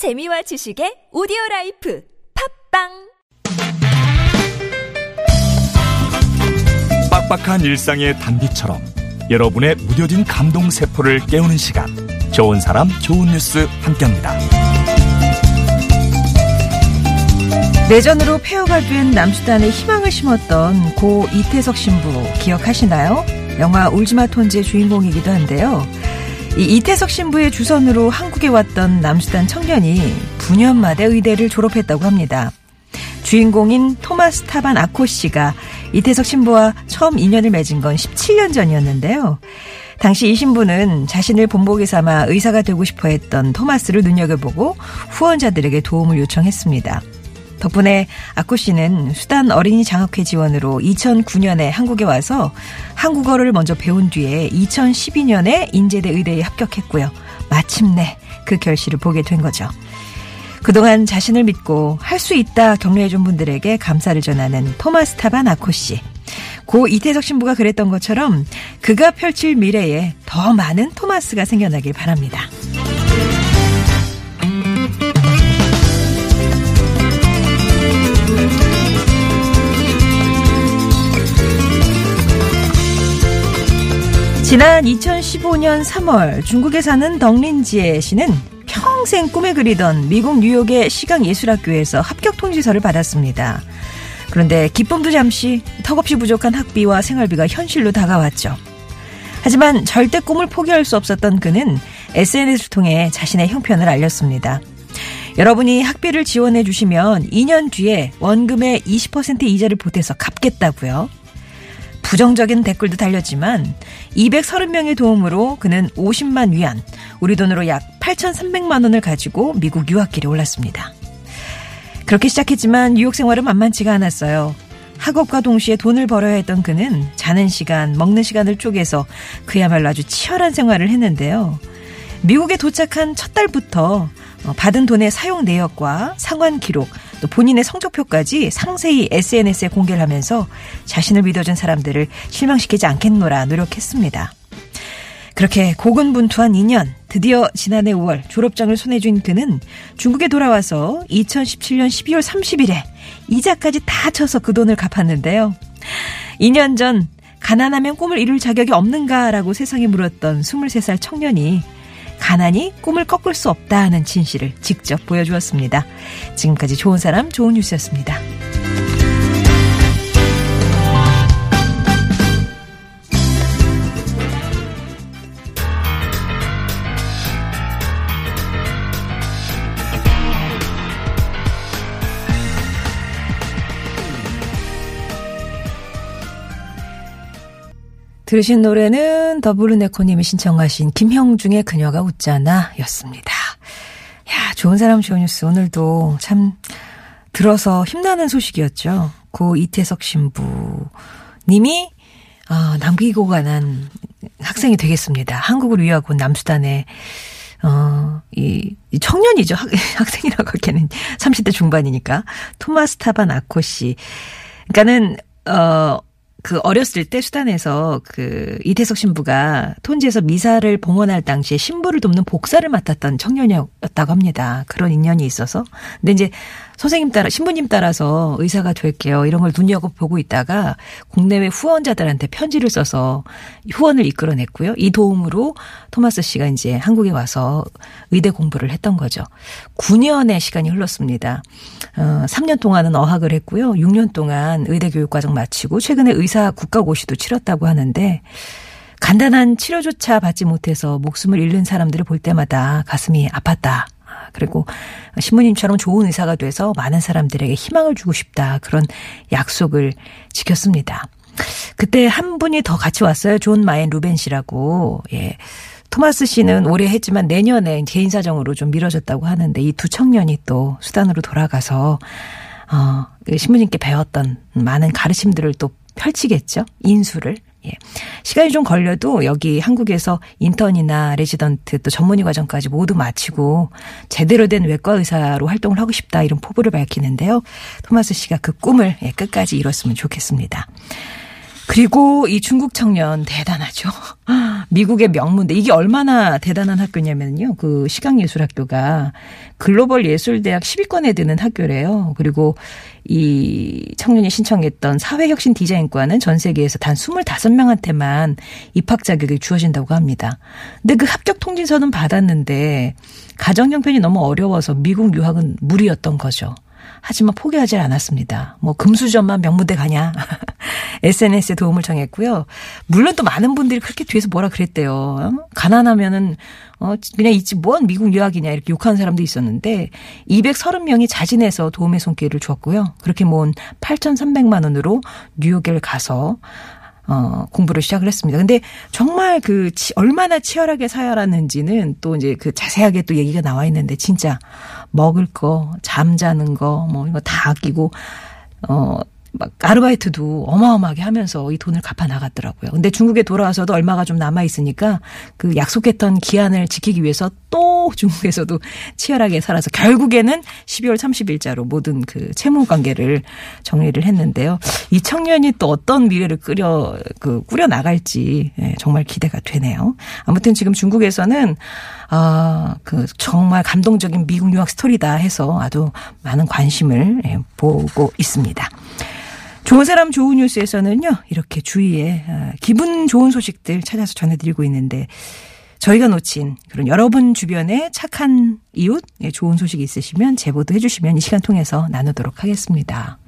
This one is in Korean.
재미와 지식의 오디오 life 팟빵 빡빡한 일상의 단비처럼 여러분의 무뎌진 감동 세포를 깨우는 시간 좋은 사람 좋은 뉴스 함께합니다. 내전으로 폐허가 된 남수단에 희망을 심었던 고 이태석 신부 기억하시나요? 영화 울지마 톤즈의 주인공이기도 한데요. 이 이태석 신부의 주선으로 한국에 왔던 남수단 청년이 9년 만에 의대를 졸업했다고 합니다. 주인공인 토마스 타반 아코 씨가 이태석 신부와 처음 인연을 맺은 건 17년 전이었는데요. 당시 이 신부는 자신을 본보기 삼아 의사가 되고 싶어 했던 토마스를 눈여겨보고 후원자들에게 도움을 요청했습니다. 덕분에 아코 씨는 수단 어린이 장학회 지원으로 2009년에 한국에 와서 한국어를 먼저 배운 뒤에 2012년에 인제대 의대에 합격했고요. 마침내 그 결실을 보게 된 거죠. 그동안 자신을 믿고 할 수 있다 격려해준 분들에게 감사를 전하는 토마스 타반 아코 씨. 고 이태석 신부가 그랬던 것처럼 그가 펼칠 미래에 더 많은 토마스가 생겨나길 바랍니다. 지난 2015년 3월 중국에 사는 덩린지에 씨는 평생 꿈에 그리던 미국 뉴욕의 시각 예술학교에서 합격 통지서를 받았습니다. 그런데 기쁨도 잠시 턱없이 부족한 학비와 생활비가 현실로 다가왔죠. 하지만 절대 꿈을 포기할 수 없었던 그는 SNS를 통해 자신의 형편을 알렸습니다. 여러분이 학비를 지원해 주시면 2년 뒤에 원금의 20% 이자를 보태서 갚겠다고요. 부정적인 댓글도 달렸지만 230명의 도움으로 그는 50만 위안, 우리 돈으로 약 8,300만 원을 가지고 미국 유학길에 올랐습니다. 그렇게 시작했지만 뉴욕 생활은 만만치가 않았어요. 학업과 동시에 돈을 벌어야 했던 그는 자는 시간, 먹는 시간을 쪼개서 그야말로 아주 치열한 생활을 했는데요. 미국에 도착한 첫 달부터 받은 돈의 사용 내역과 상환 기록, 또 본인의 성적표까지 상세히 SNS에 공개를 하면서 자신을 믿어준 사람들을 실망시키지 않겠노라 노력했습니다. 그렇게 고군분투한 2년, 드디어 지난해 5월 졸업장을 손에 쥔 그는 중국에 돌아와서 2017년 12월 30일에 이자까지 다 쳐서 그 돈을 갚았는데요. 2년 전 가난하면 꿈을 이룰 자격이 없는가라고 세상에 물었던 23살 청년이 가난이 꿈을 꺾을 수 없다는 진실을 직접 보여주었습니다. 지금까지 좋은 사람, 좋은 뉴스였습니다. 들으신 노래는 더블루네코님이 신청하신 김형중의 그녀가 웃잖아 였습니다. 야, 좋은 사람 좋은 뉴스. 오늘도 참 들어서 힘나는 소식이었죠. 고 이태석 신부님이 어, 남기고 가난 학생이 되겠습니다. 한국을 위하고 남수단에 어, 이, 이 청년이죠. 학, 학생이라고 하기에는 30대 중반이니까. 토마스 타반 아코 씨. 그러니까는, 어, 그 어렸을 때 수단에서 그 이태석 신부가 톤지에서 미사를 봉헌할 당시에 신부를 돕는 복사를 맡았던 청년이었다고 합니다. 그런 인연이 있어서. 근데 이제 선생님 따라 신부님 따라서 의사가 될게요. 이런 걸 눈여겨 보고 있다가 국내외 후원자들한테 편지를 써서 후원을 이끌어냈고요. 이 도움으로 토마스 씨가 이제 한국에 와서 의대 공부를 했던 거죠. 9년의 시간이 흘렀습니다. 어, 3년 동안은 어학을 했고요. 6년 동안 의대 교육 과정 마치고 최근에 의사 국가고시도 치렀다고 하는데 간단한 치료조차 받지 못해서 목숨을 잃는 사람들을 볼 때마다 가슴이 아팠다. 그리고 신부님처럼 좋은 의사가 돼서 많은 사람들에게 희망을 주고 싶다. 그런 약속을 지켰습니다. 그때 한 분이 더 같이 왔어요. 존 마옌 루벤 씨라고. 예. 토마스 씨는 올해 했지만 내년에 개인 사정으로 좀 미뤄졌다고 하는데 이 두 청년이 또 수단으로 돌아가서 어, 그 신부님께 배웠던 많은 가르침들을 또 펼치겠죠. 인술을. 예. 시간이 좀 걸려도 여기 한국에서 인턴이나 레지던트 또 전문의 과정까지 모두 마치고 제대로 된 외과 의사로 활동을 하고 싶다 이런 포부를 밝히는데요. 토마스 씨가 그 꿈을 예, 끝까지 이뤘으면 좋겠습니다. 그리고 이 중국 청년 대단하죠. 미국의 명문대 이게 얼마나 대단한 학교냐면요. 그 시각예술학교가 글로벌 예술대학 10위권에 드는 학교래요. 그리고 이 청년이 신청했던 사회혁신 디자인과는 전 세계에서 단 25명한테만 입학 자격이 주어진다고 합니다. 근데 그 합격 통지서는 받았는데 가정 형편이 너무 어려워서 미국 유학은 무리였던 거죠. 하지만 포기하지 않았습니다. 뭐 금수저만 명무대 가냐. SNS에 도움을 청했고요. 물론 또 많은 분들이 그렇게 뒤에서 뭐라 그랬대요. 어? 가난하면은 어 그냥 있지 뭔 미국 유학이냐 이렇게 욕하는 사람도 있었는데 230명이 자진해서 도움의 손길을 줬고요. 그렇게 모은 8,300만 원으로 뉴욕에 가서 어, 공부를 시작을 했습니다. 근데 정말 그 치, 얼마나 치열하게 살았는지는 또 이제 그 자세하게 또 얘기가 나와 있는데 진짜 먹을 거, 잠자는 거, 뭐 이거 다 아끼고 어. 막 아르바이트도 어마어마하게 하면서 이 돈을 갚아 나갔더라고요. 근데 중국에 돌아와서도 얼마가 좀 남아 있으니까 그 약속했던 기한을 지키기 위해서 또 중국에서도 치열하게 살아서 결국에는 12월 30일자로 모든 그 채무 관계를 정리를 했는데요. 이 청년이 또 어떤 미래를 꾸려 그 꾸려 나갈지 예, 정말 기대가 되네요. 아무튼 지금 중국에서는 아, 그 정말 감동적인 미국 유학 스토리다 해서 아주 많은 관심을 예, 보고 있습니다. 좋은 사람 좋은 뉴스에서는요, 이렇게 주위에 아, 기분 좋은 소식들 찾아서 전해드리고 있는데, 저희가 놓친 그런 여러분 주변에 착한 이웃, 예, 좋은 소식 있으시면 제보도 해주시면 이 시간 통해서 나누도록 하겠습니다.